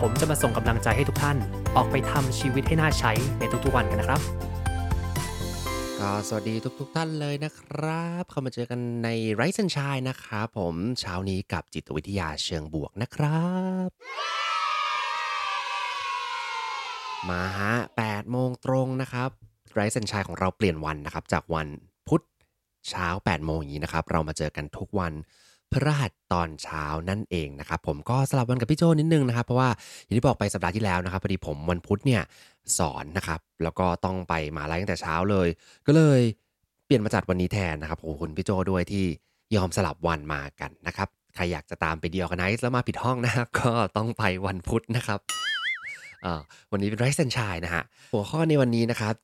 ผมจะมาส่งกำลังใจให้ทุกท่าน ออกไปทำชีวิตให้น่าใช้ในทุกๆวันกันนะครับก็สวัสดีทุกๆทท่านเลยนะครับ เข้ามาเจอกันในไรซ์ n ช h ยนะครับผมเช้านี้กับจิตวิทยาเชิงบวกนะครับ มาฮะ8โมงตรงนะครับไรซ์ n ช h ยของเราเปลี่ยนวันนะครับ จากวันพุธเช้า8โมงอย่างนี้นะครับ เรามาเจอกันทุกวัน พฤหัสตอนเช้านั่นเองนะครับผมก็สลับวันกับพี่โจนิดนึงนะครับ เพราะว่าอย่างที่บอกไปสัปดาห์ที่แล้วนะครับพอดีผมวันพุธเนี่ยสอนนะครับแล้วก็ต้องไปมาไลฟ์ตั้งแต่เช้าเลย ก็เลยเปลี่ยนมาจัดวันนี้แทนนะครับขอบคุณพี่โจด้วยที่ยอมสลับวันมากันนะครับใครอยากจะตามไปเดียวกันไนซ์แล้วมาผิดห้องนะครับก็ต้องไปวันพุธนะครับวันนี้เป็นไรซ์เซนชายนะฮะหัวข้อในวันนี้นะครับ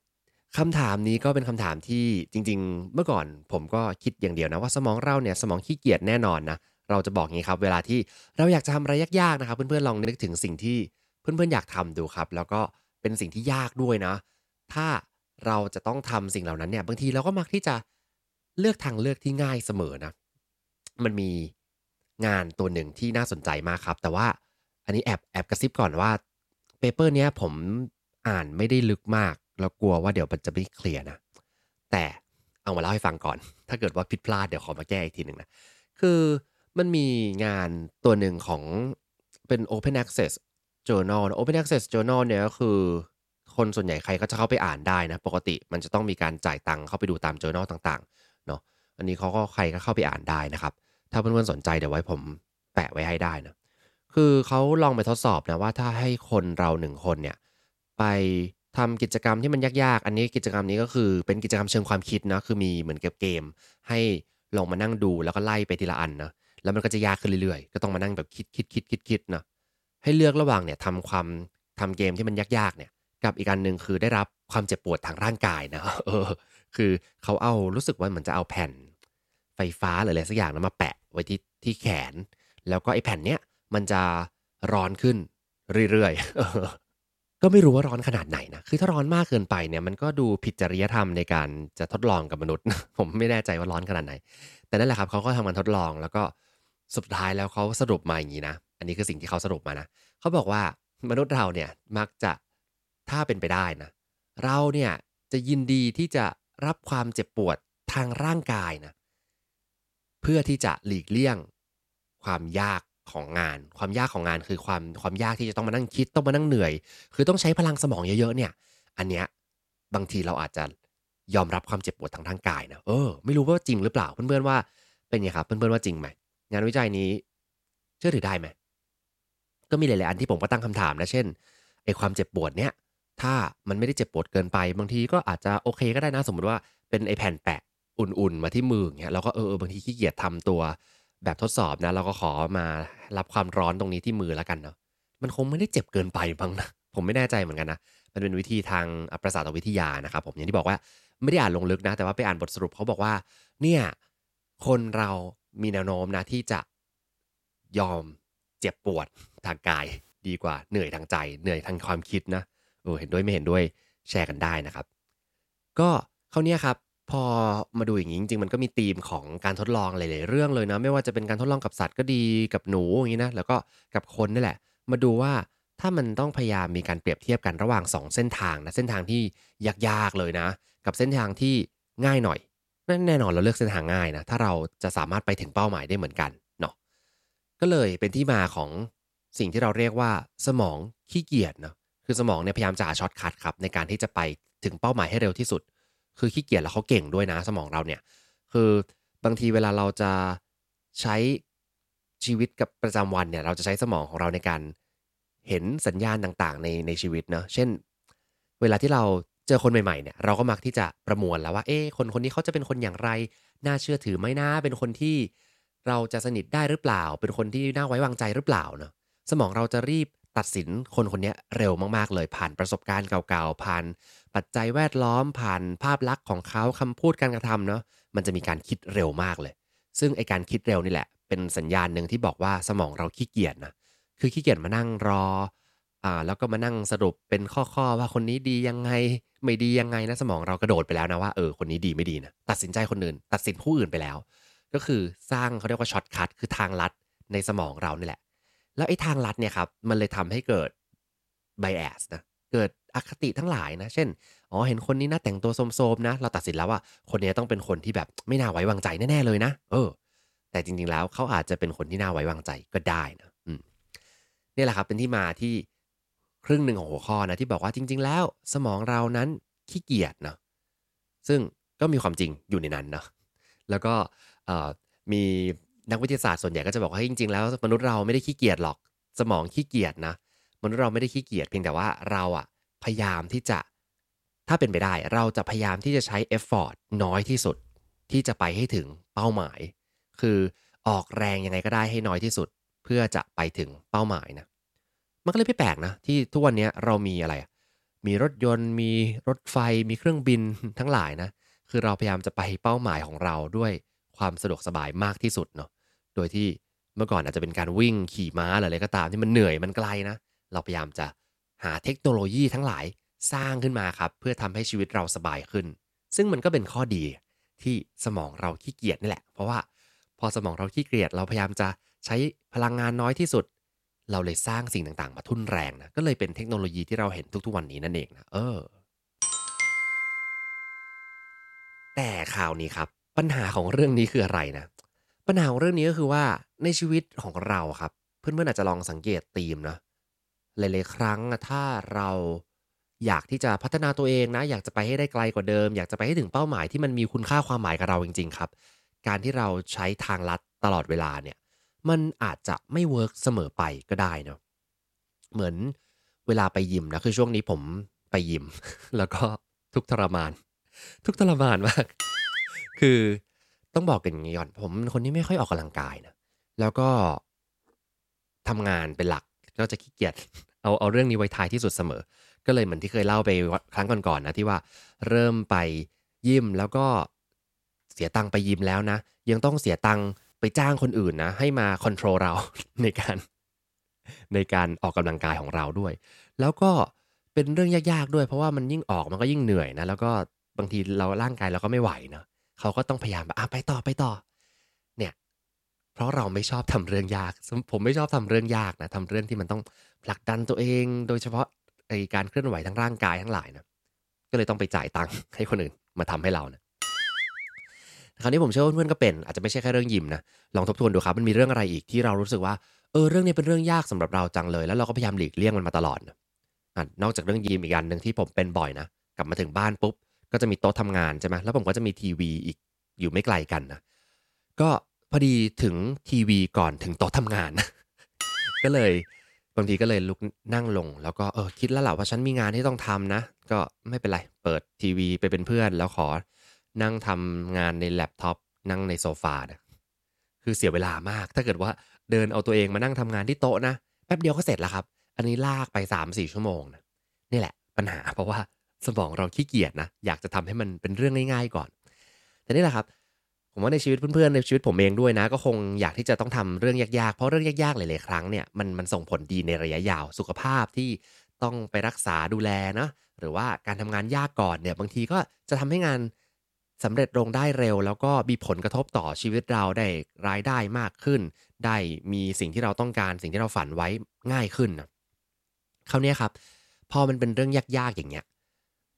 คำถามนี้ก็เป็นคำถามที่จริง ๆ เมื่อก่อนผมก็คิดอย่างเดียวนะว่าสมองเราเนี่ยสมองขี้เกียจแน่นอนนะเราจะบอกงี้ครับ เวลาที่เราอยากจะทำอะไรยากๆนะครับ เพื่อนๆลองนึกถึงสิ่งที่เพื่อนๆอยากทำดูครับ แล้วก็เป็นสิ่งที่ยากด้วยนะ ถ้าเราจะต้องทำสิ่งเหล่านั้นเนี่ยบางทีเราก็มักที่จะเลือกทางเลือกที่ง่ายเสมอนะ มันมีงานตัวหนึ่งที่น่าสนใจมากครับ แต่ว่าอันนี้แอบแอบกระซิบก่อนว่าเปเปอร์เนี้ยผมอ่านไม่ได้ลึกมาก แล้วกลัวว่าเดี๋ยวมันจะไม่เคลียร์นะ แต่เอามาเล่าให้ฟังก่อน ถ้าเกิดว่าผิดพลาดเดี๋ยวขอมาแก้อีกทีหนึ่งนะ คือมันมีงานตัวหนึ่งของเป็น Open Access Journal Open Access Journal เนี่ยก็คือ คนส่วนใหญ่ใครก็จะเข้าไปอ่านได้นะ ปกติมันจะต้องมีการจ่ายตังค์เข้าไปดูตาม journal ต่างๆ เนาะอันนี้เขาก็ใครก็เข้าไปอ่านได้นะครับ ถ้าเพื่อนๆสนใจเดี๋ยวไว้ผมแปะไว้ให้ได้นะ คือเขาลองไปทดสอบนะว่าถ้าให้คนเราหนึ่งคนเนี่ยไป ทำกิจกรรมที่มันยากๆ อันนี้กิจกรรมนี้ก็คือเป็นกิจกรรมเชิงความคิดนะคือมีเหมือนกับเกม ให้ลองมานั่งดูแล้วก็ไล่ไปทีละอันนะแล้วมันก็จะยากขึ้นเรื่อยๆ ก็ต้องมานั่งแบบคิดคิดคิดคิดคิดนะให้เลือกระหว่างเนี่ยทำความทำเกมที่มันยากๆเนี่ย กับอีกอันหนึ่งคือได้รับความเจ็บปวดทางร่างกายนะเออ คือเขาเอารู้สึกว่าเหมือนจะเอาแผ่น ไฟฟ้าหรืออะไรสักอย่างนะมาแปะไว้ที่ที่แขน แล้วก็ไอ้แผ่นเนี้ยมันจะร้อนขึ้นเรื่อยๆ ก็ไม่รู้ว่าร้อนขนาดไหนนะ คือถ้าร้อนมากเกินไปเนี่ยมันก็ดูผิดจริยธรรมในการจะทดลองกับมนุษย์ ผมไม่แน่ใจว่าร้อนขนาดไหน แต่นั่นแหละครับเขาก็ทำการทดลองแล้วก็สุดท้ายแล้วเขาสรุปมาอย่างนี้นะ อันนี้คือสิ่งที่เขาสรุปมานะเขาบอกว่ามนุษย์เราเนี่ยมักจะถ้าเป็นไปได้นะ เราเนี่ยจะยินดีที่จะรับความเจ็บปวดทางร่างกายนะ เพื่อที่จะหลีกเลี่ยง ความยาก ของงาน ความยากของงานคือความความยากที่จะต้องมานั่งคิดต้องมานั่งเหนื่อย คือต้องใช้พลังสมองเยอะๆเนี่ย อันเนี้ยบางทีเราอาจจะยอมรับความเจ็บปวดทางร่างกายนะเออไม่รู้ว่าจริงหรือเปล่าเพื่อนๆว่าเป็นไงครับเพื่อนๆว่าจริงไหมงานวิจัยนี้เชื่อถือได้ไหมก็มีหลายๆอันที่ผมก็ตั้งคำถามนะเช่นไอ้ความเจ็บปวดเนี้ยถ้ามันไม่ได้เจ็บปวดเกินไป บางทีก็อาจจะโอเคก็ได้นะสมมติว่าเป็นไอ้แผ่นแปะอุ่นๆมาที่มืออย่างเงี้ยเราก็เออบางทีขี้เกียจทำตัว แบบทดสอบนะ เราก็ขอมารับความร้อนตรงนี้ที่มือแล้วกันเนาะมันคงไม่ได้เจ็บเกินไปบ้างนะผมไม่แน่ใจเหมือนกันนะมันเป็นวิธีทางประสาทวิทยานะครับผมอย่างที่บอกว่าไม่ได้อ่านลงลึกนะ แต่ว่าไปอ่านบทสรุปเขาบอกว่า เนี่ยคนเรามีแนวโน้มนะที่จะยอมเจ็บปวดทางกายดีกว่าเหนื่อยทางใจ เหนื่อยทางความคิดนะเออเห็นด้วยไม่เห็นด้วยแชร์กันได้นะครับ ก็เขาเนี้ยครับ พอมาดูอย่างนี้จริงๆ มันก็มีธีมของการทดลองหลายๆเรื่องเลยนะ ไม่ว่าจะเป็นการทดลองกับสัตว์ก็ดีกับหนูอย่างนี้นะแล้วก็กับคนนี่แหละ มาดูว่าถ้ามันต้องพยายามมีการเปรียบเทียบกันระหว่าง 2 เส้นทางนะเส้นทางที่ยากๆเลยนะ กับเส้นทางที่ง่ายหน่อยนั่นแน่นอนเราเลือกเส้นทางง่ายนะถ้าเราจะสามารถไปถึงเป้าหมายได้เหมือนกันเนาะก็เลยเป็นที่มาของสิ่งที่เราเรียกว่าสมองขี้เกียจเนาะคือสมองเนี่ยพยายามจะหา shortcut ครับในการที่จะไปถึงเป้าหมายให้เร็วที่สุด คือขี้เกียจแล้วเขาเก่งด้วยนะสมองเราเนี่ย คือบางทีเวลาเราจะใช้ชีวิตกับประจำวันเนี่ย เราจะใช้สมองของเราในการเห็นสัญญาณต่างๆ ในในชีวิตเนาะเช่น เวลาที่เราเจอคนใหม่ๆเนี่ยเราก็มักที่จะประมวลแล้วว่าเอ๊คนคนนี้เขาจะเป็นคนอย่างไร น่าเชื่อถือไหมนะเป็นคนที่เราจะสนิทได้หรือเปล่า เป็นคนที่น่าไว้วางใจหรือเปล่าเนาะสมองเราจะรีบตัดสินคนคนนี้เร็วมากๆเลยผ่านประสบการณ์เก่าๆผ่าน ปัจจัยแวดล้อมผ่านภาพลักษณ์ของเขาคำพูดการกระทำเนาะมันจะมีการคิดเร็วมากเลย ซึ่งไอการคิดเร็วนี่แหละ เป็นสัญญาณหนึ่งที่บอกว่าสมองเราขี้เกียจนะคือขี้เกียจมานั่งรออ่าแล้วก็มานั่งสรุปเป็นข้อๆว่าคนนี้ดียังไงไม่ดียังไงนะสมองเรากระโดดไปแล้วนะว่าเออคนนี้ดีไม่ดีนะตัดสินใจคนอื่น ตัดสินผู้อื่นไปแล้ว ก็คือสร้างเขาเรียกว่า shortcut คือทางลัดในสมองเรานี่แหละ แล้วไอ้ทางลัดเนี่ยครับมันเลยทำให้เกิด bias นะ เกิดอคติทั้งหลายนะ เช่น อ๋อ เห็นคนนี้น่าแต่งตัวโทรมๆนะ เราตัดสินแล้วว่าคนนี้ต้องเป็นคนที่แบบไม่น่าไว้วางใจแน่ๆเลยนะ เออ แต่จริงๆแล้วเขาอาจจะเป็นคนที่น่าไว้วางใจก็ได้นะอืมนี่แหละครับเป็นที่มาที่ครึ่งหนึ่งของหัวข้อนะที่บอกว่าจริง ๆ แล้ว สมองเรานั้นขี้เกียจเนาะ ซึ่งก็มีความจริงอยู่ในนั้นเนาะ แล้วก็มีนักวิทยาศาสตร์ส่วนใหญ่ก็จะบอกว่าจริง ๆ แล้วมนุษย์เราไม่ได้ขี้เกียจหรอก สมองขี้เกียจนะ มนุษย์เราไม่ได้ขี้เกียจเพียงแต่ว่าเราอะพยายามที่จะถ้าเป็นไปได้เราจะพยายามที่จะใช้ effortน้อยที่สุด ที่จะไปให้ถึงเป้าหมาย คือออกแรงยังไงก็ได้ให้น้อยที่สุด เพื่อจะไปถึงเป้าหมายนะมันก็เลยไม่แปลกนะ ที่ทุกวันนี้เรามีอะไร มีรถยนต์ มีรถไฟมีเครื่องบินทั้งหลายนะ คือเราพยายามจะไปเป้าหมายของเราด้วยความสะดวกสบายมากที่สุดเนาะโดยที่เมื่อก่อนอาจจะเป็นการวิ่งขี่ม้าหรืออะไรก็ตามที่มันเหนื่อยมันไกลนะ เราพยายามจะหาเทคโนโลยีทั้งหลายสร้างขึ้นมาครับ เพื่อทำให้ชีวิตเราสบายขึ้น ซึ่งมันก็เป็นข้อดีที่สมองเราขี้เกียจนี่แหละ เพราะว่าพอสมองเราขี้เกียจเราพยายามจะใช้พลังงานน้อยที่สุด เราเลยสร้างสิ่งต่างๆ มาทุ่นแรงนะก็เลยเป็นเทคโนโลยีที่เราเห็นทุกๆวันนี้นั่นเองนะเออ แต่ข่าวนี้ครับปัญหาของเรื่องนี้คืออะไรนะ ปัญหาของเรื่องนี้ก็คือว่าในชีวิตของเราครับ เพื่อนๆอาจจะลองสังเกตธีมนะ หลาย ๆ ครั้งถ้าเราอยากที่จะพัฒนาตัวเองนะ อยากจะไปให้ได้ไกลกว่าเดิม อยากจะไปให้ถึงเป้าหมายที่มันมีคุณค่าความหมายกับเราจริง ๆ ครับ การที่เราใช้ทางลัดตลอดเวลาเนี่ยมันอาจจะไม่ work เสมอไปก็ได้เนาะเหมือนเวลาไปยิมนะคือช่วงนี้ผมไปยิม แล้วก็ทุกข์ทรมาน ทุกข์ทรมานมาก คือต้องบอกกันอย่างนี้ก่อนผมคนที่ไม่ค่อยออกกำลังกายนะแล้วก็ทำงานเป็นหลักก็จะขี้เกียจ เอาเอาเรื่องนี้ไว้ท้ายที่สุดเสมอ ก็เลยเหมือนที่เคยเล่าไปครั้งก่อนๆนะที่ว่าเริ่มไปยิมแล้วก็เสียตังค์ไปยิมแล้วนะ ยังต้องเสียตังค์ไปจ้างคนอื่นนะ ให้มาคอนโทรลเราในการในการออกกำลังกายของเราด้วย แล้วก็เป็นเรื่องยากๆด้วย เพราะว่ามันยิ่งออกมันก็ยิ่งเหนื่อยนะ แล้วก็บางทีเราร่างกายเราก็ไม่ไหวนะเขาก็ต้องพยายามแบบอะไปต่อไปต่อ เนี่ย เพราะเราไม่ชอบทำเรื่องยาก ผมไม่ชอบทำเรื่องยากนะทำเรื่องที่มันต้อง ผลักดันตัวเองโดยเฉพาะไอการเคลื่อนไหวทั้งร่างกายทั้งหลายนะก็เลยต้องไปจ่ายตังค์ให้คนอื่นมาทำให้เรานะคราวนี้ผมเชื่อว่าเพื่อนก็เป็นอาจจะไม่ใช่แค่เรื่องยิมนะลองทบทวนดูครับมันมีเรื่องอะไรอีกที่เรารู้สึกว่าเออเรื่องนี้เป็นเรื่องยากสำหรับเราจังเลย แล้วเราก็พยายามหลีกเลี่ยงมันมาตลอดนะนอกจากเรื่องยิมอีกอันหนึ่งที่ผมเป็นบ่อยนะกลับมาถึงบ้านปุ๊บก็จะมีโต๊ะทำงานใช่ไหมแล้วผมก็จะมีทีวีอีกอยู่ไม่ไกลกันนะก็พอดีถึงทีวีก่อนถึงโต๊ะทำงาน ก็เลย บางทีก็เลยลุกนั่งลง แล้วก็เออคิดแล้วแหละว่าฉันมีงานที่ต้องทำนะ ก็ไม่เป็นไร เปิดทีวีไปเป็นเพื่อน แล้วขอนั่งทำงานในแล็ปท็อปนั่งในโซฟานะคือเสียเวลามาก ถ้าเกิดว่าเดินเอาตัวเองมานั่งทำงานที่โต๊ะนะแป๊บเดียวก็เสร็จแล้วครับ อันนี้ลากไป3ามสี่ชั่วโมงนะนี่แหละ ปัญหาเพราะว่าสมองเราขี้เกียจนะอยากจะทำให้มันเป็นเรื่องง่าย ๆ ก่อน แต่นี่แหละครับ ผมว่าในชีวิตเพื่อนๆในชีวิตผมเองด้วยนะ ก็คงอยากที่จะต้องทำเรื่องยากๆ เพราะเรื่องยากๆหลายๆครั้งเนี่ยมันมันส่งผลดีในระยะยาวสุขภาพที่ต้องไปรักษาดูแลนะหรือว่าการทำงานยากก่อนเนี่ยบางทีก็จะทำให้งานสำเร็จลงได้เร็ว แล้วก็มีผลกระทบต่อชีวิตเราได้รายได้มากขึ้น ได้มีสิ่งที่เราต้องการสิ่งที่เราฝันไว้ง่ายขึ้นนะคราวนี้ครับ พอมันเป็นเรื่องยากๆอย่างเงี้ย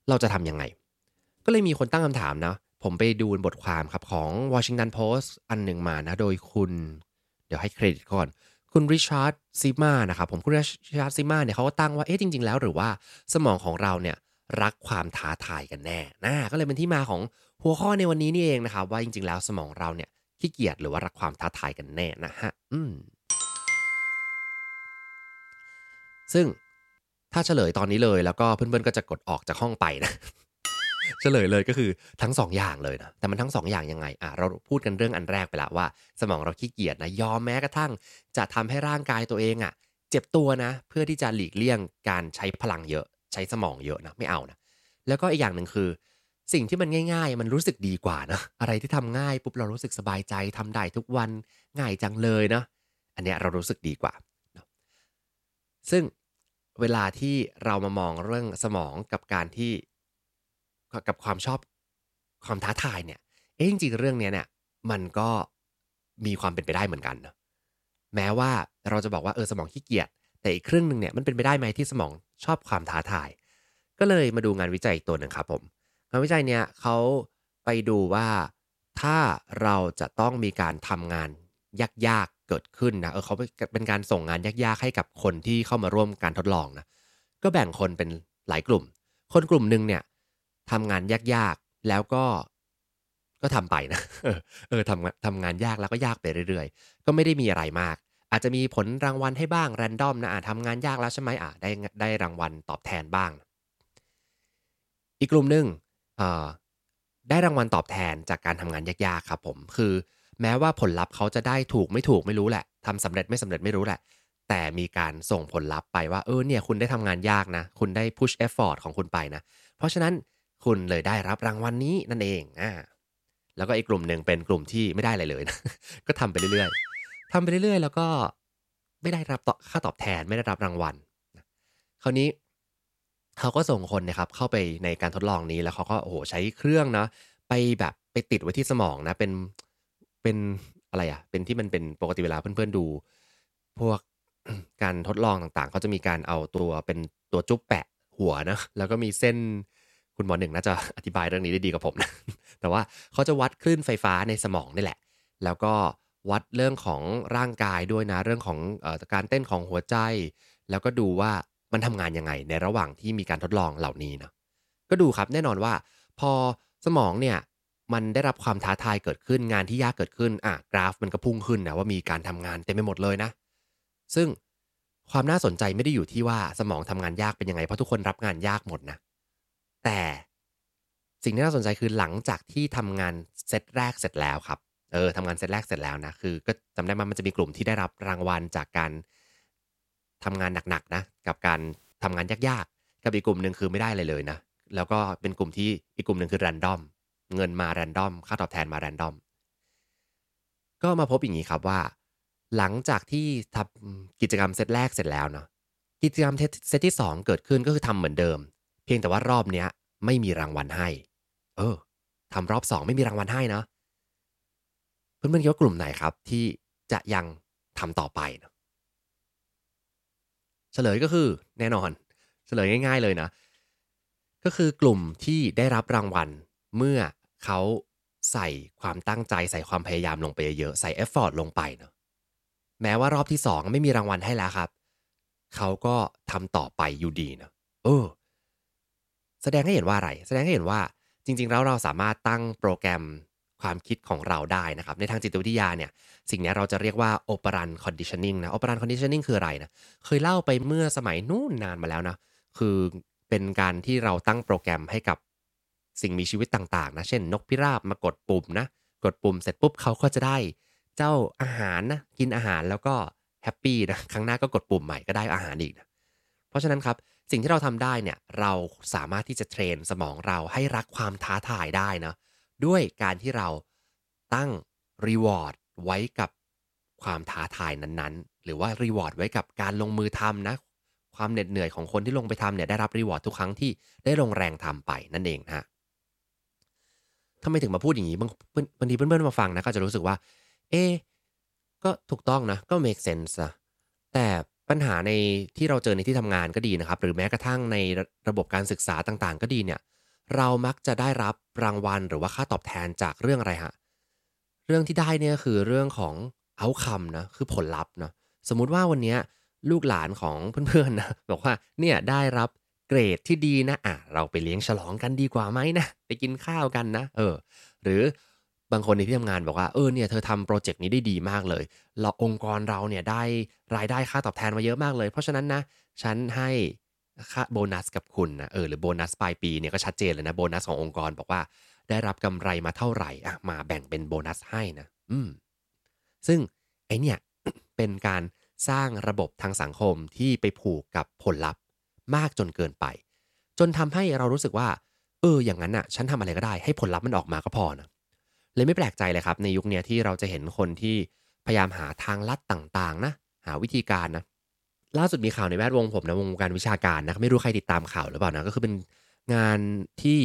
เราจะทํำยังไง ก็เลยมีคนตั้งคำถามนะ ผมไปดูบทความครับของ Washington Post อันหนึ่งมานะ โดยคุณ เดี๋ยวให้เครดิตก่อน คุณริชาร์ดซิมานะครับผมคุณริชาร์ดซิมาเนี่ยเขาก็ตั้งว่า เอ๊ะจริง ๆ แล้วหรือว่าสมองของเราเนี่ยรักความท้าทายกันแน่นะก็เลยเป็นที่มาของหัวข้อในวันนี้นี่เองนะครับ ว่าจริง ๆ แล้วสมองเราเนี่ยขี้เกียจหรือว่ารักความท้าทายกันแน่นะฮะอืมซึ่งถ้าเฉลยตอนนี้เลยแล้วก็เพื่อนๆก็จะกดออกจากห้องไปนะ เฉลยเลยก็คือทั้ง2ออย่างเลยนะ แต่มันทั้ง2ออย่างยังไงอะเราพูดกันเรื่องอันแรกไปล้วว่า สมองเราขี้เกียจนะยอมแม้กระทั่ง จะทำให้ร่างกายตัวเองอะ เจ็บตัวนะ เพื่อที่จะหลีกเลี่ยงการใช้พลังเยอะ ใช้สมองเยอะนะไม่เอานะแล้วก็อีกอย่างหนึ่งคือ สิ่งที่มันง่าย ๆ มันรู้สึกดีกว่านะอะไรที่ทำง่ายปุ๊บเรารู้สึกสบายใจทำได้ทุกวันง่ายจังเลยนะอันเนี้ยเรารู้สึกดีกว่า ซึ่งเวลาที่เรามามองเรื่องสมองกับการที่ กับความชอบความท้าทายเนี่ย เอ๊ะจริงๆเรื่องเนี้ยเนี่ย มันก็มีความเป็นไปได้เหมือนกันนะแม้ว่าเราจะบอกว่าเออสมองขี้เกียจแต่อีกครึ่งหนึ่งเนี่ยมันเป็นไปได้ไหมที่สมองชอบความท้าทาย ก็เลยมาดูงานวิจัยอีกตัวหนึ่งครับผมงานวิจัยเนี้ยเขาไปดูว่าถ้าเราจะต้องมีการทำงานยากๆเกิดขึ้นนะเออเขาเป็นการส่งงานยากๆให้กับคนที่เข้ามาร่วมการทดลองนะก็แบ่งคนเป็นหลายกลุ่ม คนกลุ่มหนึ่งเนี่ย ทำงานยากๆ แล้วก็ก็ทำไปนะ เออทำทำงานยากแล้วก็ยากไปเรื่อยๆ ก็ไม่ได้มีอะไรมาก อาจจะมีผลรางวัลให้บ้างแรนดอมนะอะทำงานยากแล้วใช่ไหมอะได้ได้รางวัลตอบแทนบ้าง อีกกลุ่มหนึ่งได้รางวัลตอบแทนจากการทำงานยากๆครับผมคือแม้ว่าผลลัพธ์เขาจะได้ถูกไม่ถูกไม่รู้แหละทำสำเร็จไม่สำเร็จไม่รู้แหละ แต่มีการส่งผลลัพธ์ไปว่าเออเนี่ยคุณได้ทำงานยากนะ คุณได้ push effort ของคุณไปนะ เพราะฉะนั้น คุณเลยได้รับรางวัลนนี้นั่นเองอ่าแล้วก็อีกกลุ่มหนึ่งเป็นกลุ่มที่ไม่ได้อะไรเลยนะก็ทำไปเรื่อยๆทำไปเรื่อยๆ แล้วก็ไม่ได้รับค่าตอบแทนไม่ได้รับรางวัลคราวนี้เขาก็ส่งคนนะครับเข้าไปในการทดลองนี้แล้วเขาก็โอ้โหใช้เครื่องนะไปแบบไปติดไว้ที่สมองนะเป็นเป็นอะไรอะ่ะเป็นที่มันเป็นปกติเวลาเพื่อนๆดู พวกการทดลองต่างๆเขาจะมีการเอาตัวเป็นตัวจุ๊บแปะหัวนะแล้วก็มีเส้น คุณหมอหนึ่งน่าจะอธิบายเรื่องนี้ได้ดีกว่าผมนะแต่ว่าเขาจะวัดคลื่นไฟฟ้าในสมองนี่แหละ แล้วก็วัดเรื่องของร่างกายด้วยนะเรื่องของอการเต้นของหัวใจ แล้วก็ดูว่ามันทำงานยังไง ในระหว่างที่มีการทดลองเหล่านี้นะก็ดูครับแน่นอนว่า พอสมองเนี่ยมันได้รับความท้าทายเกิดขึ้นงานที่ยากเกิดขึ้นอะกราฟมันก็พุ่งขึ้นนะว่ามีการทำงานเต็มไปหมดเลยนะ ซึ่งความน่าสนใจไม่ได้อยู่ที่ว่าสมองทำงานยากเป็นยังไงเพราะทุกคนรับงานยากหมดนะ แต่สิ่งที่น่าสนใจคือหลังจากที่ทำงานเซตแรกเสร็จแล้วครับ เออทำงานเซตแรกเสร็จแล้วนะ คือ ก็จำได้มามันจะมีกลุ่มที่ได้รับรางวัลจากการทำงานหนักๆนะ กับการทำงานยากๆ กับอีกกลุ่มหนึ่งคือไม่ได้เลยเลยนะ แล้วก็เป็นกลุ่มที่อีกกลุ่มหนึ่งคือแรนดอม เงินมาแรนดอม ค่าตอบแทนมาแรนดอม ก็มาพบอย่างนี้ครับว่า หลังจากที่ทำกิจกรรมเซตแรกเสร็จแล้วเนาะ กิจกรรมเซตที่ 2 เกิดขึ้นก็คือทำเหมือนเดิม เพียงแต่ว่ารอบเนี้ย ไม่มีรางวัลให้ เออทำรอบ2ไม่มีรางวัลให้นะเพื่อนๆคิดว่ากลุ่มไหนครับ ที่จะยังทำต่อไปนะเฉลยก็คือแน่นอน เฉลยง่าย ๆเลยนะ ก็คือกลุ่มที่ได้รับรางวัลเมื่อเขาใส่ความตั้งใจใส่ความพยายามลงไปเยอะใส่เอฟฟอร์ตลงไปเนาะแม้ว่ารอบที่สองไม่มีรางวัลให้แล้วครับ เขาก็ทำต่อไปอยู่ดีเนาะเออ แสดงให้เห็นว่าอะไร แสดงให้เห็นว่าจริง ๆ แล้วเราสามารถตั้งโปรแกรมความคิดของเราได้นะครับ ในทางจิตวิทยาเนี่ย สิ่งนี้เราจะเรียกว่า operant conditioning นะ operant conditioning คืออะไรนะ เคยเล่าไปเมื่อสมัยนู่นนานมาแล้วนะ คือเป็นการที่เราตั้งโปรแกรมให้กับสิ่งมีชีวิตต่างๆนะ เช่น นกพิราบมากดปุ่มนะ กดปุ่มเสร็จปุ๊บเขาก็จะได้ เจ้าอาหารนะ กินอาหารแล้วก็ happy นะ ครั้งหน้าก็กดปุ่มใหม่ก็ได้อาหารอีกนะ เพราะฉะนั้นครับ สิ่งที่เราทำได้เนี่ยเราสามารถที่จะ train สมองเราให้รักความท้าทายได้นะด้วยการที่เราตั้ง reward ไว้กับความท้าทายนั้นๆ หรือว่า reward ไว้กับการลงมือทำนะ ความเหน็ดเหนื่อยของคนที่ลงไปทำเนี่ยได้รับรีวอร์ดทุกครั้งที่ได้ลงแรงทำไปนั่นเองนะทำไมถึงมาพูดอย่างนี้บางบางทีเพื่อนๆมาฟังนะก็จะรู้สึกว่า เอ๊ก็ถูกต้องนะ ก็ make sense นะแต่ ปัญหาในที่เราเจอในที่ทำงานก็ดีนะครับ หรือแม้กระทั่งในระบบการศึกษาต่างๆ ก็ดีเนี่ย เรามักจะได้รับรางวัลหรือว่าค่าตอบแทนจากเรื่องอะไรฮะเรื่องที่ได้เนี่ยคือเรื่องของเอาคำนะคือผลลัพธ์นะสมมุติว่าวันนี้ลูกหลานของเพื่อนๆนะบอกว่าเนี่ยได้รับเกรดที่ดีนะอะเราไปเลี้ยงฉลองกันดีกว่าไหมนะไปกินข้าวกันนะ เออ หรือ บางคนในที่ทำงานบอกว่า เออเนี่ยเธอทำโปรเจกต์นี้ได้ดีมากเลย เราองค์กรเราเนี่ยได้รายได้ค่าตอบแทนมาเยอะมากเลย เพราะฉะนั้นนะ ฉันให้ค่าโบนัสกับคุณนะ เออหรือโบนัสปลายปีเนี่ยก็ชัดเจนเลยนะโบนัสขององค์กรบอกว่า ได้รับกำไรมาเท่าไหร่อะมาแบ่งเป็นโบนัสให้นะ อืม ซึ่งไอเนี่ยเป็นการสร้างระบบทางสังคมที่ไปผูกกับผลลัพธ์มากจนเกินไป จนทำให้เรารู้สึกว่า เออ อย่างนั้นอะ ฉันทำอะไรก็ได้ให้ผลลัพธ์มันออกมาก็พอนะ เลยไม่แปลกใจเลยครับ ในยุคนี้ที่เราจะเห็นคนที่พยายามหาทางลัดต่างๆนะหาวิธีการนะล่าสุดมีข่าวในแวดวงผมนะวงการวิชาการนะไม่รู้ใครติดตามข่าวหรือเปล่านะก็คือเป็นงานที่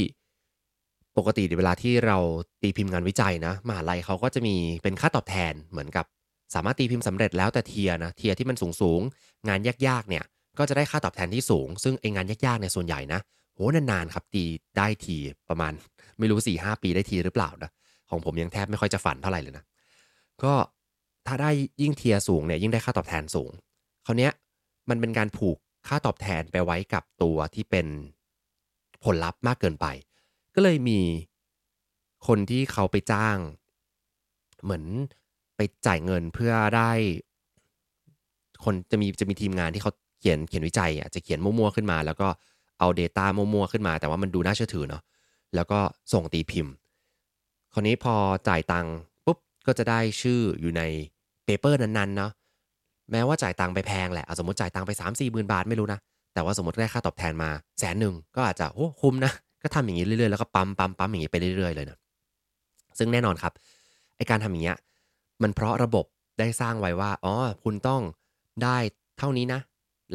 ปกติเวลาที่เราตีพิมพ์งานวิจัยนะมหาลัยเขาก็จะมีเป็นค่าตอบแทนเหมือนกับ สามารถตีพิมพ์สำเร็จแล้วแต่เทียนะเทียที่มันสูงสูงงานยากๆเนี่ยก็จะได้ค่าตอบแทนที่สูง ซึ่งไองานยากๆเนี่ยส่วนใหญ่นะโหนานๆครับตีได้ทีประมาณ ไม่รู้สี่ห้าปีได้ทีหรือเปล่านะ ของผมยังแทบไม่ค่อยจะฝันเท่าไหร่เลยนะ ก็ถ้าได้ยิ่งเทียสูงเนี่ยยิ่งได้ค่าตอบแทนสูงคราวนี้มันเป็นการผูกค่าตอบแทนไปไว้กับตัวที่เป็นผลลัพธ์มากเกินไป ก็เลยมีคนที่เขาไปจ้าง เหมือนไปจ่ายเงินเพื่อได้คนจะมีจะมีทีมงานที่เขาเขียนเขียนวิจัยอะจะเขียนมั่วๆขึ้นมา แล้วก็เอา Data มั่วๆขึ้นมา แต่ว่ามันดูน่าเชื่อถือเนาะแล้วก็ส่งตีพิมพ์ คราวนี้พอจ่ายตังค์ปุ๊บก็จะได้ชื่ออยู่ในpaper นั้นๆเนาะแม้ว่าจ่ายตังค์ไปแพงแหละสมมติจ่ายตังค์ไป 3 4มสี่หมื่นบาทไม่รู้นะ แต่ว่าสมมติได้ค่าตอบแทนมาแสนหนึ่งก็อาจจะโอ้คุ้มนะ ก็ทำอย่างนี้เรื่อยๆ แล้วก็ปั๊มปั๊มปั๊มอย่างนี้ไปเรื่อยๆเลยนะซึ่งแน่นอนครับไอการทำอย่างเงี้ยมันเพราะระบบได้สร้างไว้ว่าอ๋อคุณต้องได้เท่านี้นะ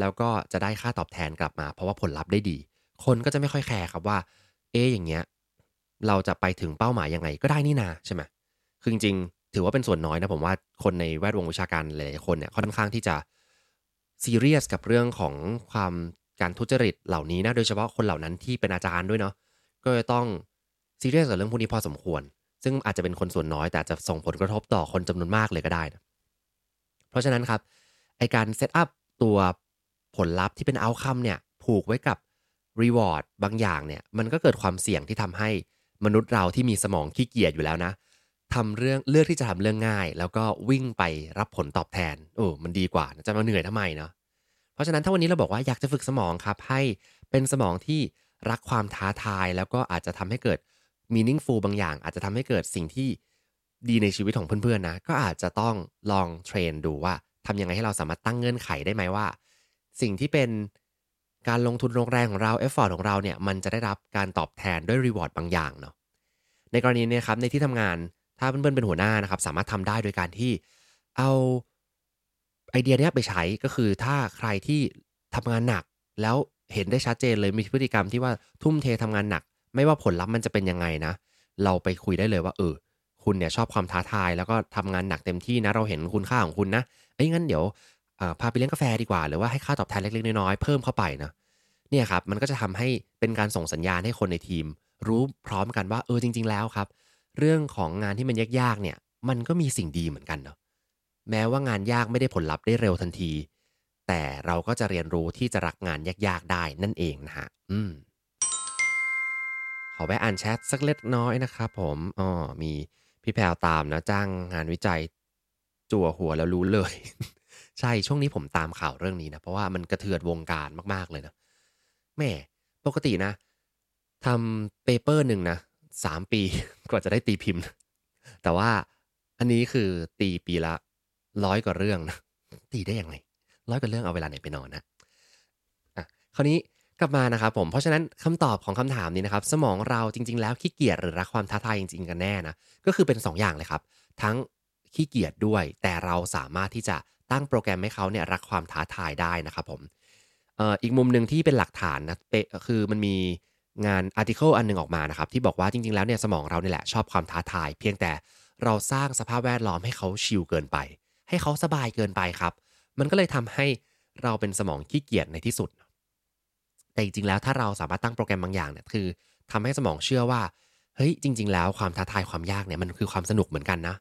แล้วก็จะได้ค่าตอบแทนกลับมา เพราะว่าผลลัพธ์ได้ดี คนก็จะไม่ค่อย care ครับว่า เอ๊อย่างเงี้ย เราจะไปถึงเป้าหมายยังไงก็ได้นี่นาใช่ไหมคือจริงๆถือว่าเป็นส่วนน้อยนะผมว่าคนในแวดวงวิชาการหลายๆคนเนี่ยค่อนข้างที่จะซีเรียสกับเรื่องของความการทุจริตเหล่านี้นะโดยเฉพาะคนเหล่านั้นที่เป็นอาจารย์ด้วยเนาะก็จะต้องซีเรียสกับเรื่องพวกนี้พอสมควร ซึ่งอาจจะเป็นคนส่วนน้อย แต่จะส่งผลกระทบต่อคนจำนวนมากเลยก็ได้นะเพราะฉะนั้นครับไอการ set up ตัวผลลัพธ์ที่เป็น outcome เนี่ยผูกไว้กับ reward บางอย่างเนี่ยมันก็เกิดความเสี่ยงที่ทำให้ มนุษย์เราที่มีสมองขี้เกียจอยู่แล้วนะทำเรื่องเลือกที่จะทำเรื่องง่าย แล้วก็วิ่งไปรับผลตอบแทนโอ้มันดีกว่าจะมาเหนื่อยทำไมเนาะเพราะฉะนั้นถ้าวันนี้เราบอกว่าอยากจะฝึกสมองครับ ให้เป็นสมองที่รักความท้าทาย แล้วก็อาจจะทำให้เกิด meaningful บางอย่าง อาจจะทำให้เกิดสิ่งที่ดีในชีวิตของเพื่อนๆนะก็อาจจะต้องลองเทรนดูว่าทำยังไงให้เราสามารถตั้งเงื่อนไขได้ไหมว่า สิ่งที่เป็น การลงทุนลงแรงของเรา effort ของเราเนี่ยมันจะได้รับการตอบแทนด้วย reward บางอย่างเนาะในกรณีนี้ครับในที่ทำงานถ้าเพื่อนๆเป็นหัวหน้านะครับสามารถทำได้โดยการที่เอาไอเดียนี้ไปใช้ก็คือถ้าใครที่ทำงานหนักแล้วเห็นได้ชัดเจนเลยมีพฤติกรรมที่ว่าทุ่มเททำงานหนัก ไม่ว่าผลลัพธ์มันจะเป็นยังไงนะ เราไปคุยได้เลยว่าเออคุณเนี่ยชอบความท้าทาย แล้วก็ทำงานหนักเต็มที่นะเราเห็นคุณค่าของคุณนะเอ้ยงั้นเดี๋ยว พาไปเลี้ยงกาแฟดีกว่า หรือว่าให้ค่าตอบแทนเล็กๆน้อยๆเพิ่มเข้าไปนะเนี่ยครับมันก็จะทำให้เป็นการส่งสัญญาณให้คนในทีม รู้พร้อมกันว่าเออจริง ๆ แล้วครับ เรื่องของงานที่มันยากๆเนี่ย มันก็มีสิ่งดีเหมือนกันเนาะแม้ว่างานยากไม่ได้ผลลัพธ์ได้เร็วทันที แต่เราก็จะเรียนรู้ที่จะรักงานยากๆได้นั่นเองนะฮะอืมขอแวะอ่านแชทสักเล็กน้อยนะครับผมอ๋อมีพี่แพรวตามนะจ้างงานวิจัย จั่วหัวแล้วรู้เลย ใช่ช่วงนี้ผมตามข่าวเรื่องนี้นะ เพราะว่ามันกระเทือนวงการมาก ๆ เลยนะแหมปกตินะทำ paper หนึ่งนะสามปีกว่าจะได้ตีพิมพ์ แต่ว่าอันนี้คือตีปีละร้อยกว่าเรื่องนะตีได้ยังไงร้อยกว่าเรื่องเอาเวลาไหนไปนอนนะอะคราวนี้กลับมานะครับผม เพราะฉะนั้นคำตอบของคำถามนี้นะครับ สมองเราจริง ๆ แล้วขี้เกียจหรือรักความท้าทายจริง ๆ กันแน่นะ ก็คือเป็น2ออย่างเลยครับ ทั้งขี้เกียจด้วย แต่เราสามารถที่จะ ตั้งโปรแกรมให้เขาเนี่ยรักความท้าทายได้นะครับผมอีกมุมหนึ่งที่เป็นหลักฐานนะเปคือมันมีงานอาร์ติเคิลอันนึงออกมานะครับ ที่บอกว่าจริง ๆ แล้วเนี่ยสมองเราเนี่ยแหละชอบความท้าทาย เพียงแต่เราสร้างสภาพแวดล้อมให้เขาชิลเกินไป ให้เขาสบายเกินไปครับ มันก็เลยทำให้เราเป็นสมองขี้เกียจในที่สุด แต่จริง ๆ แล้วถ้าเราสามารถตั้งโปรแกรมบางอย่างเนี่ยคือทำให้สมองเชื่อว่าเฮ้ยจริง ๆ แล้วความท้าทายความยากเนี่ยมันคือความสนุกเหมือนกันนะ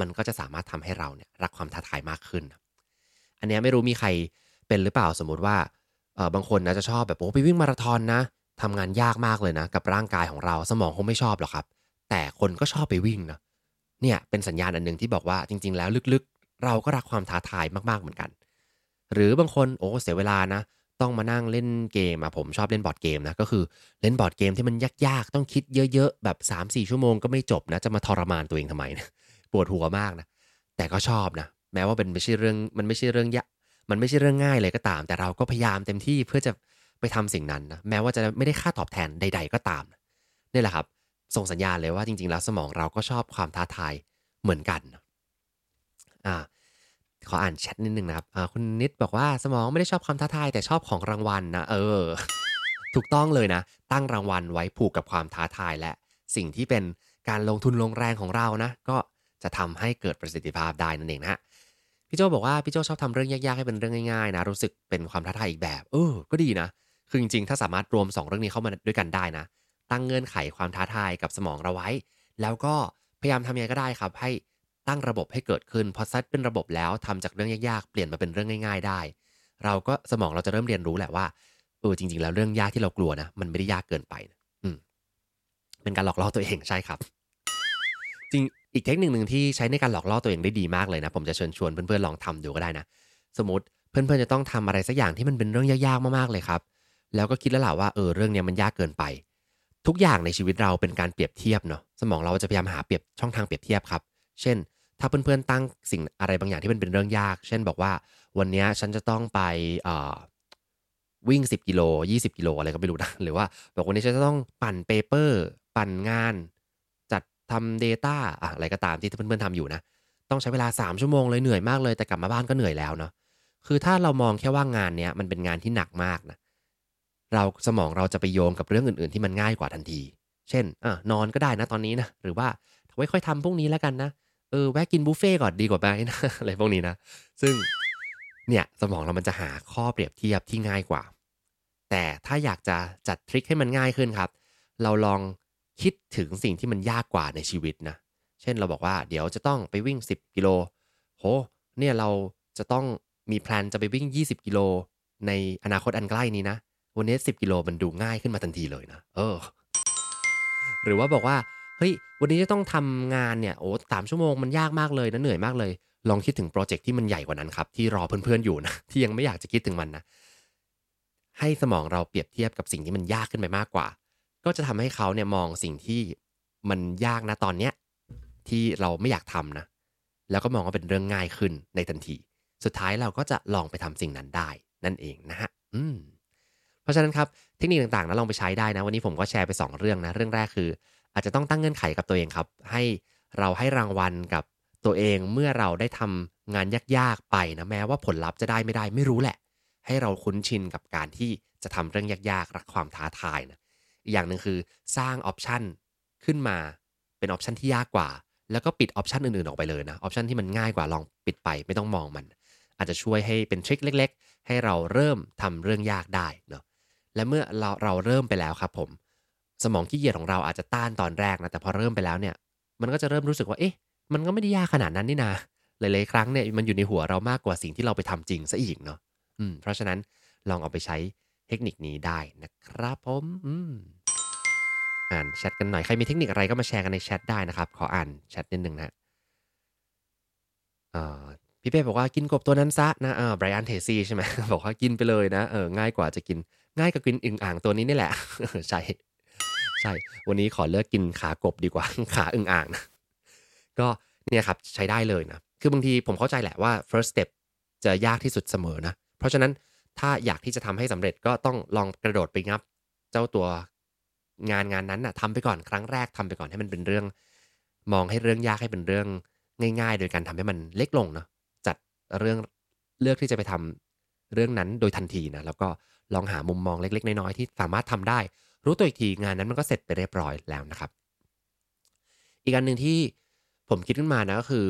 มันก็จะสามารถทำให้เราเนี่ยรักความท้าทายมากขึ้นอั นนี้ไม่รู้มีใครเป็นหรือเปล่าสมมติว่าเออบางคนนะจะชอบแบบโอ้ไปวิ่งมาราธอนนะทำงานยากมากเลยนะ กับร่างกายของเราสมองคงไม่ชอบหรอกครับ แต่คนก็ชอบไปวิ่งนะเนี่ยเป็นสัญญาณอันหนึ่งที่บอกว่าจริง ๆ แล้วลึกๆ เราก็รักความท้าทายมากๆเหมือนกัน หรือบางคนโอ้เสียเวลานะ ต้องมานั่งเล่นเกมอะผมชอบเล่นบอร์ดเกมนะก็คือเล่นบอร์ดเกมที่มันยากๆ ต้องคิดเยอะๆ แบบ 3-4 ชั่วโมงก็ไม่จบนะจะมาทรมานตัวเองทำไมนะปวดหัวมากนะแต่ก็ชอบนะ แม้ว่าเป็นไม่ใช่เรื่องมันไม่ใช่เรื่องยากมันไม่ใช่เรื่องง่ายเลยก็ตาม แต่เราก็พยายามเต็มที่เพื่อจะไปทำสิ่งนั้นนะแม้ว่าจะไม่ได้ค่าตอบแทนใด ๆ ก็ตามนี่แหละครับส่งสัญญาณเลยว่าจริง ๆ แล้วสมองเราก็ชอบความท้าทายเหมือนกันอ่าขออ่านแชทนิดนึงนะครับอ่าคุณนิดบอกว่าสมองไม่ได้ชอบความท้าทายแต่ชอบของรางวัลนะเออ ถูกต้องเลยนะ ตั้งรางวัลไว้ผูกกับความท้าทายและ สิ่งที่เป็นการลงทุนลงแรงของเรานะ ก็จะทำให้เกิดประสิทธิภาพได้นั่นเองนะฮะ พี่โจบอกว่าพี่โจชอบทำเรื่องยากๆให้เป็นเรื่องง่ายๆนะรู้สึกเป็นความท้าทายอีกแบบเออก็ดีนะคือจริงๆถ้าสามารถรวม 2 เรื่องนี้เข้ามาด้วยกันได้นะ ตั้งเงื่อนไขความท้าทายกับสมองเราไว้ แล้วก็พยายามทำยังไงก็ได้ครับ ให้ตั้งระบบให้เกิดขึ้นพอซัดเป็นระบบแล้วทำจากเรื่องยากๆเปลี่ยนมาเป็นเรื่องง่าย ๆ ได้ เราก็สมองเราจะเริ่มเรียนรู้แหละว่าเออจริง ๆ แล้วเรื่องยากที่เรากลัวนะมันไม่ได้ยากเกินไปนะอืมเป็นการหลอกล่อตัวเองใช่ครับ จริง อีกเทคนิคหนึ่งที่ใช้ในการหลอกล่อตัวเองได้ดีมากเลยนะ ผมจะเชิญชวนเพื่อนๆลองทำดูก็ได้นะ สมมติเพื่อนๆจะต้องทำอะไรสักอย่างที่มันเป็นเรื่องยากๆมากๆเลยครับ แล้วก็คิดแล้วแหละว่าเออเรื่องนี้มันยากเกินไป ทุกอย่างในชีวิตเราเป็นการเปรียบเทียบเนาะสมองเราจะพยายามหาเปรียบช่องทางเปรียบเทียบครับ เช่น ถ้าเพื่อนๆตั้งสิ่งอะไรบางอย่างที่มันเป็นเรื่องยาก เช่นบอกว่าวันนี้ฉันจะต้องไปวิ่ง 10 กิโล 20 กิโลอะไรก็ไม่รู้นะหรือว่าบอกวันนี้ฉันจะต้องปั่นเปเปอร์ ปั่นงาน ทำ Data อะอะไรก็ตามที่เพื่อนๆทำอยู่นะ ต้องใช้เวลา 3 ชั่วโมงเลยเหนื่อยมากเลยแต่กลับมาบ้านก็เหนื่อยแล้วเนาะคือถ้าเรามองแค่ว่างานเนี้ยมันเป็นงานที่หนักมากนะเราสมองเราจะไปโยงกับเรื่องอื่นๆ ที่มันง่ายกว่าทันที เช่นอ่นอนก็ได้นะตอนนี้นะหรือว่าไว้ค่อยทำพวกนี้แล้วกันนะเออแวะกินบุฟเฟ่ก่อนดีกว่าไหมนะอะไรพวกนี้นะ ซึ่งเนี่ยสมองเรามันจะหาข้อเปรียบเทียบที่ง่ายกว่า แต่ถ้าอยากจะจัดทริคให้มันง่ายขึ้นครับ เราลอง คิดถึงสิ่งที่มันยากกว่าในชีวิตนะ เช่นเราบอกว่าเดี๋ยวจะต้องไปวิ่ง 10 กิโล โห เนี่ยเราจะต้องมี plan จะไปวิ่ง 20 กิโล ในอนาคตอันใกล้นี้นะ วันนี้ 10 กิโลมันดูง่ายขึ้นมาทันทีเลยนะ เออ หรือว่าบอกว่า เฮ้ย วันนี้จะต้องทำงานเนี่ย โอ้สามชั่วโมงมันยากมากเลยนะ เหนื่อยมากเลย ลองคิดถึง project ที่มันใหญ่กว่านั้นครับ ที่รอเพื่อนๆอยู่นะ ที่ยังไม่อยากจะคิดถึงมันนะ ให้สมองเราเปรียบเทียบกับสิ่งที่มันยากขึ้นไปมากกว่า ก็จะทำให้เขาเนี่ยมองสิ่งที่มันยากนะตอนเนี้ยที่เราไม่อยากทำนะ แล้วก็มองว่าเป็นเรื่องง่ายขึ้นในทันที สุดท้ายเราก็จะลองไปทำสิ่งนั้นได้นั่นเองนะฮะอืมเพราะฉะนั้นครับเทคนิคต่างๆนะลองไปใช้ได้นะ วันนี้ผมก็แชร์ไป 2 เรื่องนะ เรื่องแรกคือ อาจจะต้องตั้งเงื่อนไขกับตัวเองครับ ให้เราให้รางวัลกับตัวเองเมื่อเราได้ทำงานยากๆไปนะแม้ว่าผลลัพธ์จะได้ไม่ได้ไม่รู้แหละ ให้เราคุ้นชินกับการที่จะทำเรื่องยากๆ รักความท้าทายนะ อีกอย่างหนึ่งคือสร้าง option ขึ้นมาเป็น option ที่ยากกว่า แล้วก็ปิด option อื่นๆออกไปเลยนะ option ที่มันง่ายกว่าลองปิดไปไม่ต้องมองมัน อาจจะช่วยให้เป็น trick เล็ก ๆ ให้เราเริ่มทำเรื่องยากได้เนาะและเมื่อเราเราเริ่มไปแล้วครับผม สมองขี้เกียจของเราอาจจะต้านตอนแรกนะแต่พอเริ่มไปแล้วเนี่ย มันก็จะเริ่มรู้สึกว่าเอ๊ะมันก็ไม่ได้ยากขนาดนั้นนี่นาหลายๆครั้งเนี่ยมันอยู่ในหัวเรามากกว่าสิ่งที่เราไปทำจริงซะอีกเนาะอืมเพราะฉะนั้นลองเอาไปใช้เทคนิคนี้ได้นะครับผม อืม อ่านแชทกันหน่อย ใครมีเทคนิคอะไรก็มาแชร์กันในแชทได้นะครับ ขออ่านแชทนิดนึงนะพี่เป้บอกว่ากินกบตัวนั้นซะนะเออไบรอันเทซี่ใช่ไหมบอกว่ากินไปเลยนะเออง่ายกว่าจะกินง่ายกว่ากินอึ่งอ่างตัวนี้นี่แหละใช่ใช่ วันนี้ขอเลิกกินขากบดีกว่าขาอึ่งอ่างนะก็เนี่ยครับใช้ได้เลยนะ คือบางทีผมเข้าใจแหละว่า first step จะยากที่สุดเสมอนะ เพราะฉะนั้นถ้าอยากที่จะทำให้สำเร็จก็ต้องลองกระโดดไปงับ เจ้าตัว งานงานนั้นนะทำไปก่อนครั้งแรกทำไปก่อนให้มันเป็นเรื่อง มองให้เรื่องยากให้เป็นเรื่องง่าย ๆ โดยการทำให้มันเล็กลงเนาะจัดเรื่องเลือกที่จะไปทำเรื่องนั้นโดยทันทีนะแล้วก็ลองหามุมมองเล็ก ๆ น้อยๆที่สามารถทำได้ รู้ตัวอีกทีงานนั้นมันก็เสร็จไปเรียบร้อยแล้วนะครับ อีกอันหนึ่งที่ผมคิดขึ้นมานะก็คือ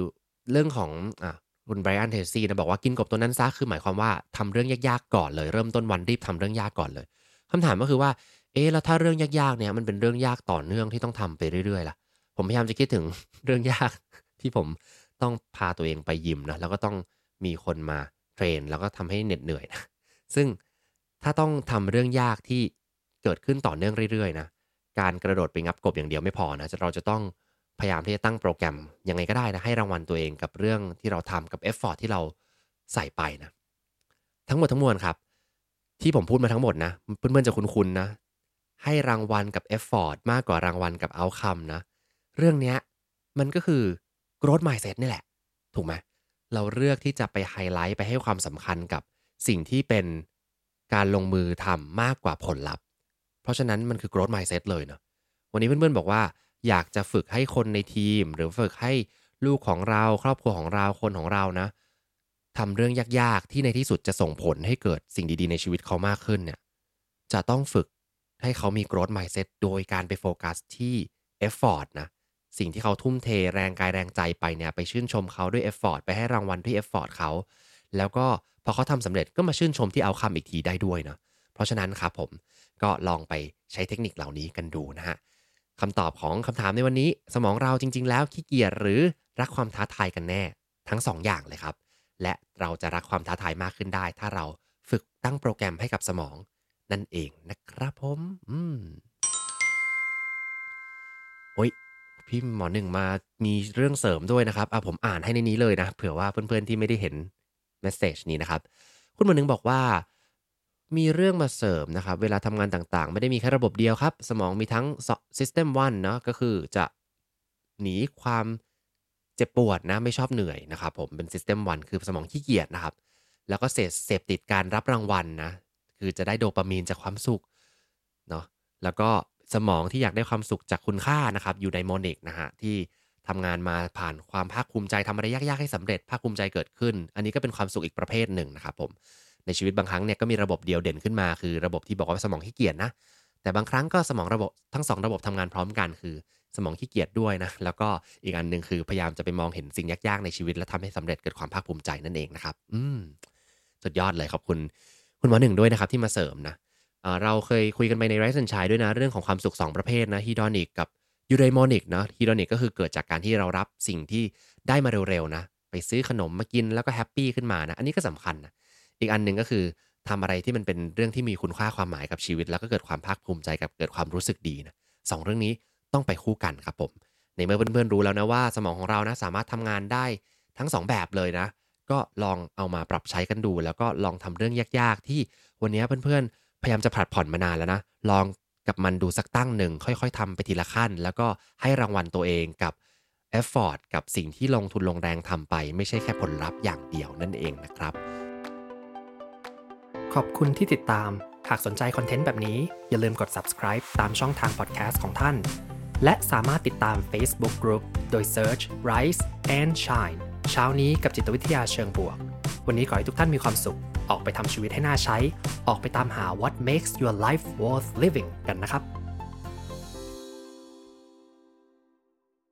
เรื่องของอะคุณไบรอันเทซี่นะบอกว่ากินกบตัวนั้นซะคือหมายความว่าทำเรื่องยากๆก่อนเลย เริ่มต้นวันรีบทำเรื่องยากก่อนเลยคำถามก็คือว่า เอ๊แล้วถ้าเรื่องยากๆเนี่ยมันเป็นเรื่องยากต่อเนื่องที่ต้องทำไปเรื่อยๆล่ะ ผมพยายามจะคิดถึงเรื่องยากที่ผมต้องพาตัวเองไปยิมนะแล้วก็ต้องมีคนมาเทรน แล้วก็ทำให้เหน็ดเหนื่อยนะซึ่งถ้าต้องทำเรื่องยากที่เกิดขึ้นต่อเนื่องเรื่อยๆนะการกระโดดไปงับกบอย่างเดียวไม่พอนะเราจะต้องพยายามที่จะตั้งโปรแกรมยังไงก็ได้นะให้รางวัลตัวเองกับเรื่องที่เราทำกับ effort ที่เราใส่ไปนะทั้งหมดทั้งมวลครับ ที่ผมพูดมาทั้งหมดนะเพื่อนๆจะคุ้นๆนะ ให้รางวัลกับ effort มากกว่ารางวัลกับ outcome นะ เรื่องนี้มันก็คือ growth mindset นี่แหละ ถูกไหมเราเลือกที่จะไปไฮไลท์ไปให้ความสำคัญกับสิ่งที่เป็นการลงมือทำมากกว่าผลลัพธ์ เพราะฉะนั้นมันคือ growth mindset เลยเนาะวันนี้เพื่อนๆบอกว่า อยากจะฝึกให้คนในทีม หรือฝึกให้ลูกของเราครอบครัวของเราคนของเรานะทำเรื่องยากๆ ที่ในที่สุดจะส่งผลให้เกิดสิ่งดีๆ ในชีวิตเขามากขึ้นเนี่ยจะต้องฝึก ให้เขามี growth mindset โดยการไปโฟกัสที่ effort นะ สิ่งที่เขาทุ่มเทแรงกายแรงใจไปเนี่ย ไปชื่นชมเขาด้วย effort ไปให้รางวัลที่ effort เขา แล้วก็พอเขาทำสำเร็จก็มาชื่นชมที่เอาคำอีกทีได้ด้วยเนาะ เพราะฉะนั้นครับผมก็ลองไปใช้เทคนิคเหล่านี้กันดูนะฮะคำตอบของคำถามในวันนี้ สมองเราจริง ๆ แล้วขี้เกียจหรือรักความท้าทายกันแน่ทั้ง2ออย่างเลยครับ และเราจะรักความท้าทายมากขึ้นได้ ถ้าเราฝึกตั้งโปรแกรมให้กับสมอง นั่นเองนะครับผม อืมโอ้ยพี่หมอหนึ่งมามีเรื่องเสริมด้วยนะครับอะผมอ่านให้ในนี้เลยนะ เผื่อว่าเพื่อนๆที่ไม่ได้เห็นเมสเซจนี้นะครับ คุณหมอหนึ่งบอกว่า มีเรื่องมาเสริมนะครับ เวลาทำงานต่างๆ ไม่ได้มีแค่ระบบเดียวครับ สมองมีทั้ง System 1เนาะก็คือจะหนีความเจ็บปวดนะไม่ชอบเหนื่อยนะครับผมเป็น System 1คือสมองขี้เกียจนะครับ แล้วก็เสพเสพติดการรับรางวัลนะ คือจะได้โดปามีนจากความสุขเนาะแล้วก็สมองที่อยากได้ความสุขจากคุณค่านะครับอยู่ในโมนิกนะฮะที่ทำงานมาผ่านความภาคภูมิใจทำอะไรยากๆให้สำเร็จภาคภูมิใจเกิดขึ้น อันนี้ก็เป็นความสุขอีกประเภทหนึ่งนะครับผมในชีวิตบางครั้งเนี่ยก็มีระบบเดียวเด่นขึ้นมา คือระบบที่บอกว่าสมองขี้เกียจนะ แต่บางครั้งก็สมองระบบทั้งสองระบบทำงานพร้อมกันคือ สมองขี้เกียจด้วยนะ แล้วก็อีกอันหนึ่งคือพยายามจะไปมองเห็นสิ่งยากๆในชีวิต และทำให้สำเร็จเกิดความภาคภูมิใจนั่นเองนะครับ อืมสุดยอดเลยขอบคุณ คุณหมอหนึ่งด้วยนะครับที่มาเสริมนะเราเคยคุยกันไปในไรซ์นชัยด้วยนะ เรื่องของความสุข 2 ประเภทนะ hedonic กับ eudaimonic เนาะ hedonic ก็คือเกิดจากการที่เรารับสิ่งที่ได้มาเร็วๆนะ ไปซื้อขนมมากินแล้วก็ happy ขึ้นมานะ อันนี้ก็สำคัญนะอีกอันหนึ่งก็คือทำอะไรที่มันเป็นเรื่องที่มีคุณค่าความหมายกับชีวิต แล้วก็เกิดความภาคภูมิใจกับเกิดความรู้สึกดีนะสองเรื่องนี้ต้องไปคู่กันครับผมในเมื่อเพื่อนๆรู้แล้วนะว่าสมองของเรานะสามารถทำงานได้ทั้ง 2 แบบเลยนะ ก็ลองเอามาปรับใช้กันดู แล้วก็ลองทำเรื่องยากๆ ที่วันนี้เพื่อนๆ พยายามจะผัดผ่อนมานานแล้วนะ ลองกับมันดูสักตั้งหนึ่งค่อยๆทำไปทีละขั้น แล้วก็ให้รางวัลตัวเองกับเอฟฟอร์ตกับสิ่งที่ลงทุนลงแรงทำไป ไม่ใช่แค่ผลลัพธ์อย่างเดียวนั่นเองนะครับ ขอบคุณที่ติดตาม หากสนใจคอนเทนต์แบบนี้ อย่าลืมกด subscribe ตามช่องทาง podcast ของท่าน และสามารถติดตาม Facebook Group โดย search Rise and Shine เช้านี้กับจิตวิทยาเชิงบวก วันนี้ขอให้ทุกท่านมีความสุข ออกไปทำชีวิตให้น่าใช้ ออกไปตามหา what makes your life worth living กันนะครับ